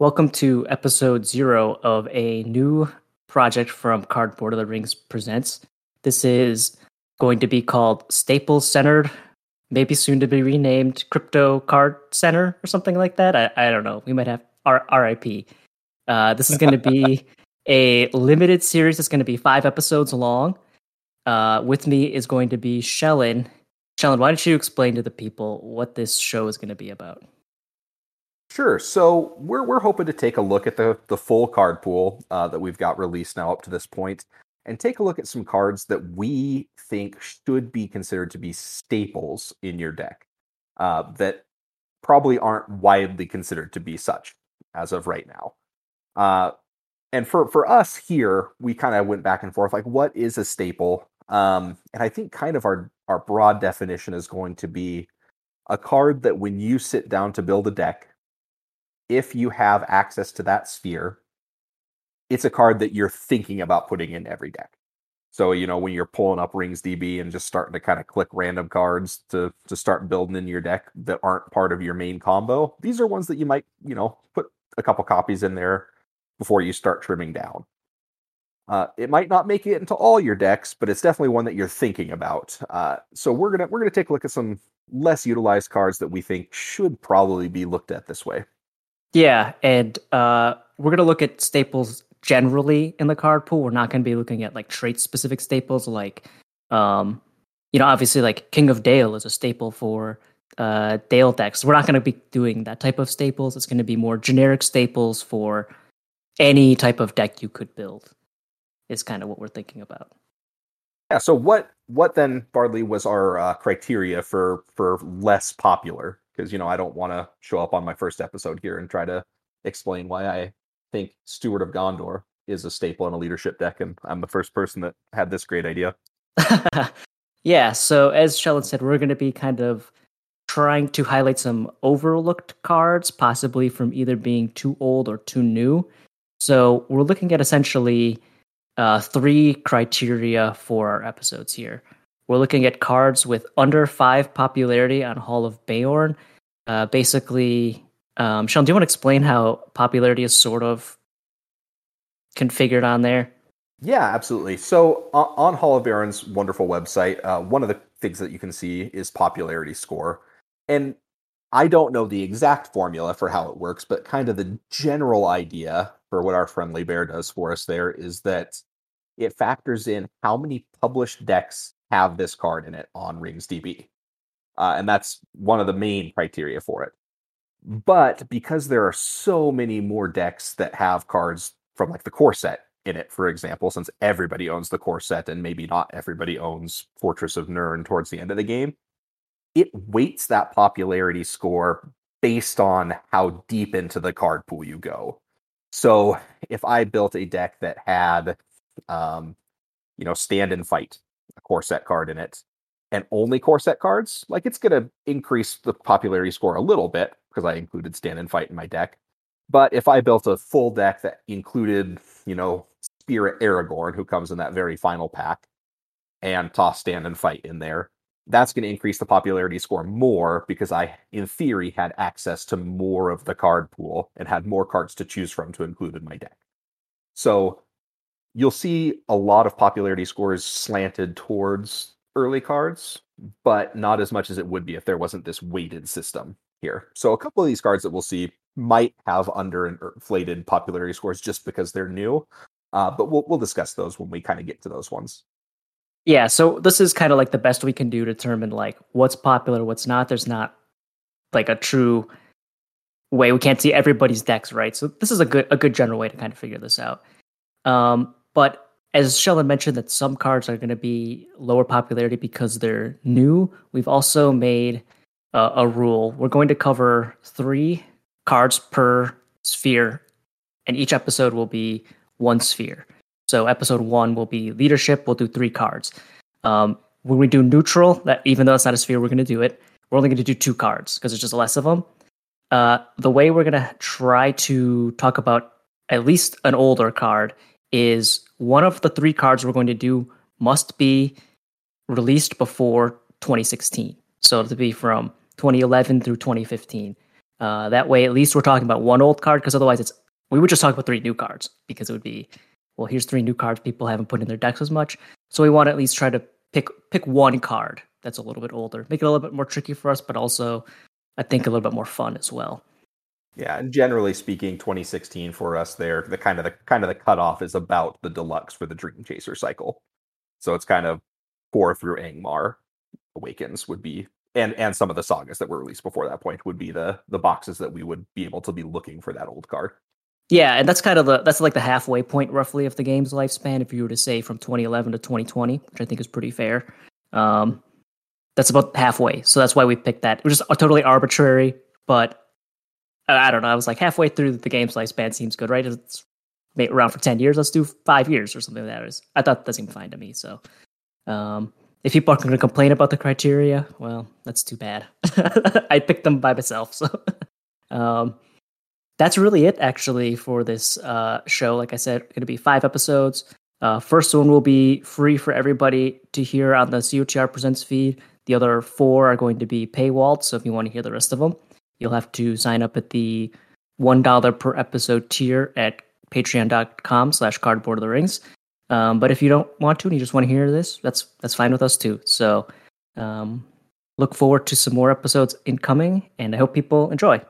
Welcome to episode zero of a new project from Cardboard of the Rings Presents. This is going to be called Staples Centered, maybe soon to be renamed Crypto Card Center or something like that. I, I don't know. We might have R- RIP. Uh, this is going to be a limited series. It's going to be five episodes long. Uh, with me is going to be Shellin. Shellin, why don't you explain to the people what this show is going to be about? Sure. So we're we're hoping to take a look at the the full card pool uh, that we've got released now up to this point, and take a look at some cards that we think should be considered to be staples in your deck uh, that probably aren't widely considered to be such as of right now. Uh, and for for us here, we kind of went back and forth like, what is a staple? Um, and I think kind of our our broad definition is going to be a card that when you sit down to build a deck if you have access to that sphere, it's a card that you're thinking about putting in every deck. So, you know, when you're pulling up Rings DB and just starting to kind of click random cards to to start building in your deck that aren't part of your main combo, these are ones that you might, you know, put a couple copies in there before you start trimming down. Uh, it might not make it into all your decks, but it's definitely one that you're thinking about. Uh, so we're gonna we're gonna take a look at some less utilized cards that we think should probably be looked at this way. Yeah, and uh, we're gonna look at staples generally in the card pool. We're not gonna be looking at like trait specific staples, like um, you know, obviously like King of Dale is a staple for uh, Dale decks. We're not gonna be doing that type of staples. It's gonna be more generic staples for any type of deck you could build. Is kind of what we're thinking about. Yeah. So what what then, Bard Lee, was our uh, criteria for for less popular because you know I don't want to show up on my first episode here and try to explain why I think Steward of Gondor is a staple in a leadership deck, and I'm the first person that had this great idea. yeah, so as Shellin said, we're going to be kind of trying to highlight some overlooked cards, possibly from either being too old or too new. So we're looking at essentially uh, three criteria for our episodes here. We're looking at cards with under five popularity on Hall of Beorn, uh, basically, um, Sean, do you want to explain how popularity is sort of configured on there? Yeah, absolutely. So on, on Hall of Beorn's wonderful website, uh, one of the things that you can see is popularity score, and I don't know the exact formula for how it works, but kind of the general idea for what our friendly bear does for us there is that it factors in how many published decks have this card in it on Rings DB uh, and that's one of the main criteria for it. But because there are so many more decks that have cards from like the core set in it, for example, since everybody owns the core set and maybe not everybody owns Fortress of Nurn towards the end of the game, it weights that popularity score based on how deep into the card pool you go. So if I built a deck that had, um, you know, stand and fight, a core set card in it, and only core set cards, like it's going to increase the popularity score a little bit because I included stand and fight in my deck. But if I built a full deck that included, you know, Spirit Aragorn, who comes in that very final pack, and toss stand and fight in there, that's going to increase the popularity score more because I, in theory, had access to more of the card pool and had more cards to choose from to include in my deck. So you'll see a lot of popularity scores slanted towards early cards, but not as much as it would be if there wasn't this weighted system here. So a couple of these cards that we'll see might have underinflated popularity scores just because they're new. Uh, but we'll we'll discuss those when we kind of get to those ones. Yeah, so this is kind of like the best we can do to determine like what's popular, what's not. There's not like a true way we can't see everybody's decks, right? So this is a good a good general way to kind of figure this out. Um, but as Shellin mentioned, that some cards are going to be lower popularity because they're new. We've also made uh, a rule. We're going to cover three cards per sphere, and each episode will be one sphere. So episode one will be leadership. We'll do three cards. Um, when we do neutral, that even though it's not a sphere, we're going to do it. We're only going to do two cards because there's just less of them. Uh, the way we're going to try to talk about at least an older card is one of the three cards we're going to do must be released before 2016. So to be from 2011 through 2015. Uh, that way, at least we're talking about one old card because otherwise, it's we would just talk about three new cards because it would be well, here's three new cards people haven't put in their decks as much. So we want to at least try to pick pick one card that's a little bit older, make it a little bit more tricky for us, but also I think a little bit more fun as well. Yeah, and generally speaking, 2016 for us there, the kind of the kind of the cutoff is about the deluxe for the Dream Chaser cycle. So it's kind of four through Angmar Awakens would be and and some of the sagas that were released before that point would be the the boxes that we would be able to be looking for that old card. Yeah, and that's kind of the that's like the halfway point roughly of the game's lifespan. If you were to say from 2011 to 2020, which I think is pretty fair, um, that's about halfway. So that's why we picked that. It was just totally arbitrary, but I don't know. I was like halfway through the game's lifespan seems good, right? It's around for 10 years. Let's do five years or something like that. Is I thought that seemed fine to me. So, um, if people are going to complain about the criteria, well, that's too bad. I picked them by myself. So, um, that's really it actually for this uh, show. Like I said, going to be five episodes. Uh, first one will be free for everybody to hear on the COTR Presents feed. The other four are going to be paywalled. So if you want to hear the rest of them, you'll have to sign up at the $1 per episode tier at patreon.com slash cardboard of the rings. Um, but if you don't want to and you just want to hear this, that's that's fine with us too. So um, look forward to some more episodes incoming, and I hope people enjoy.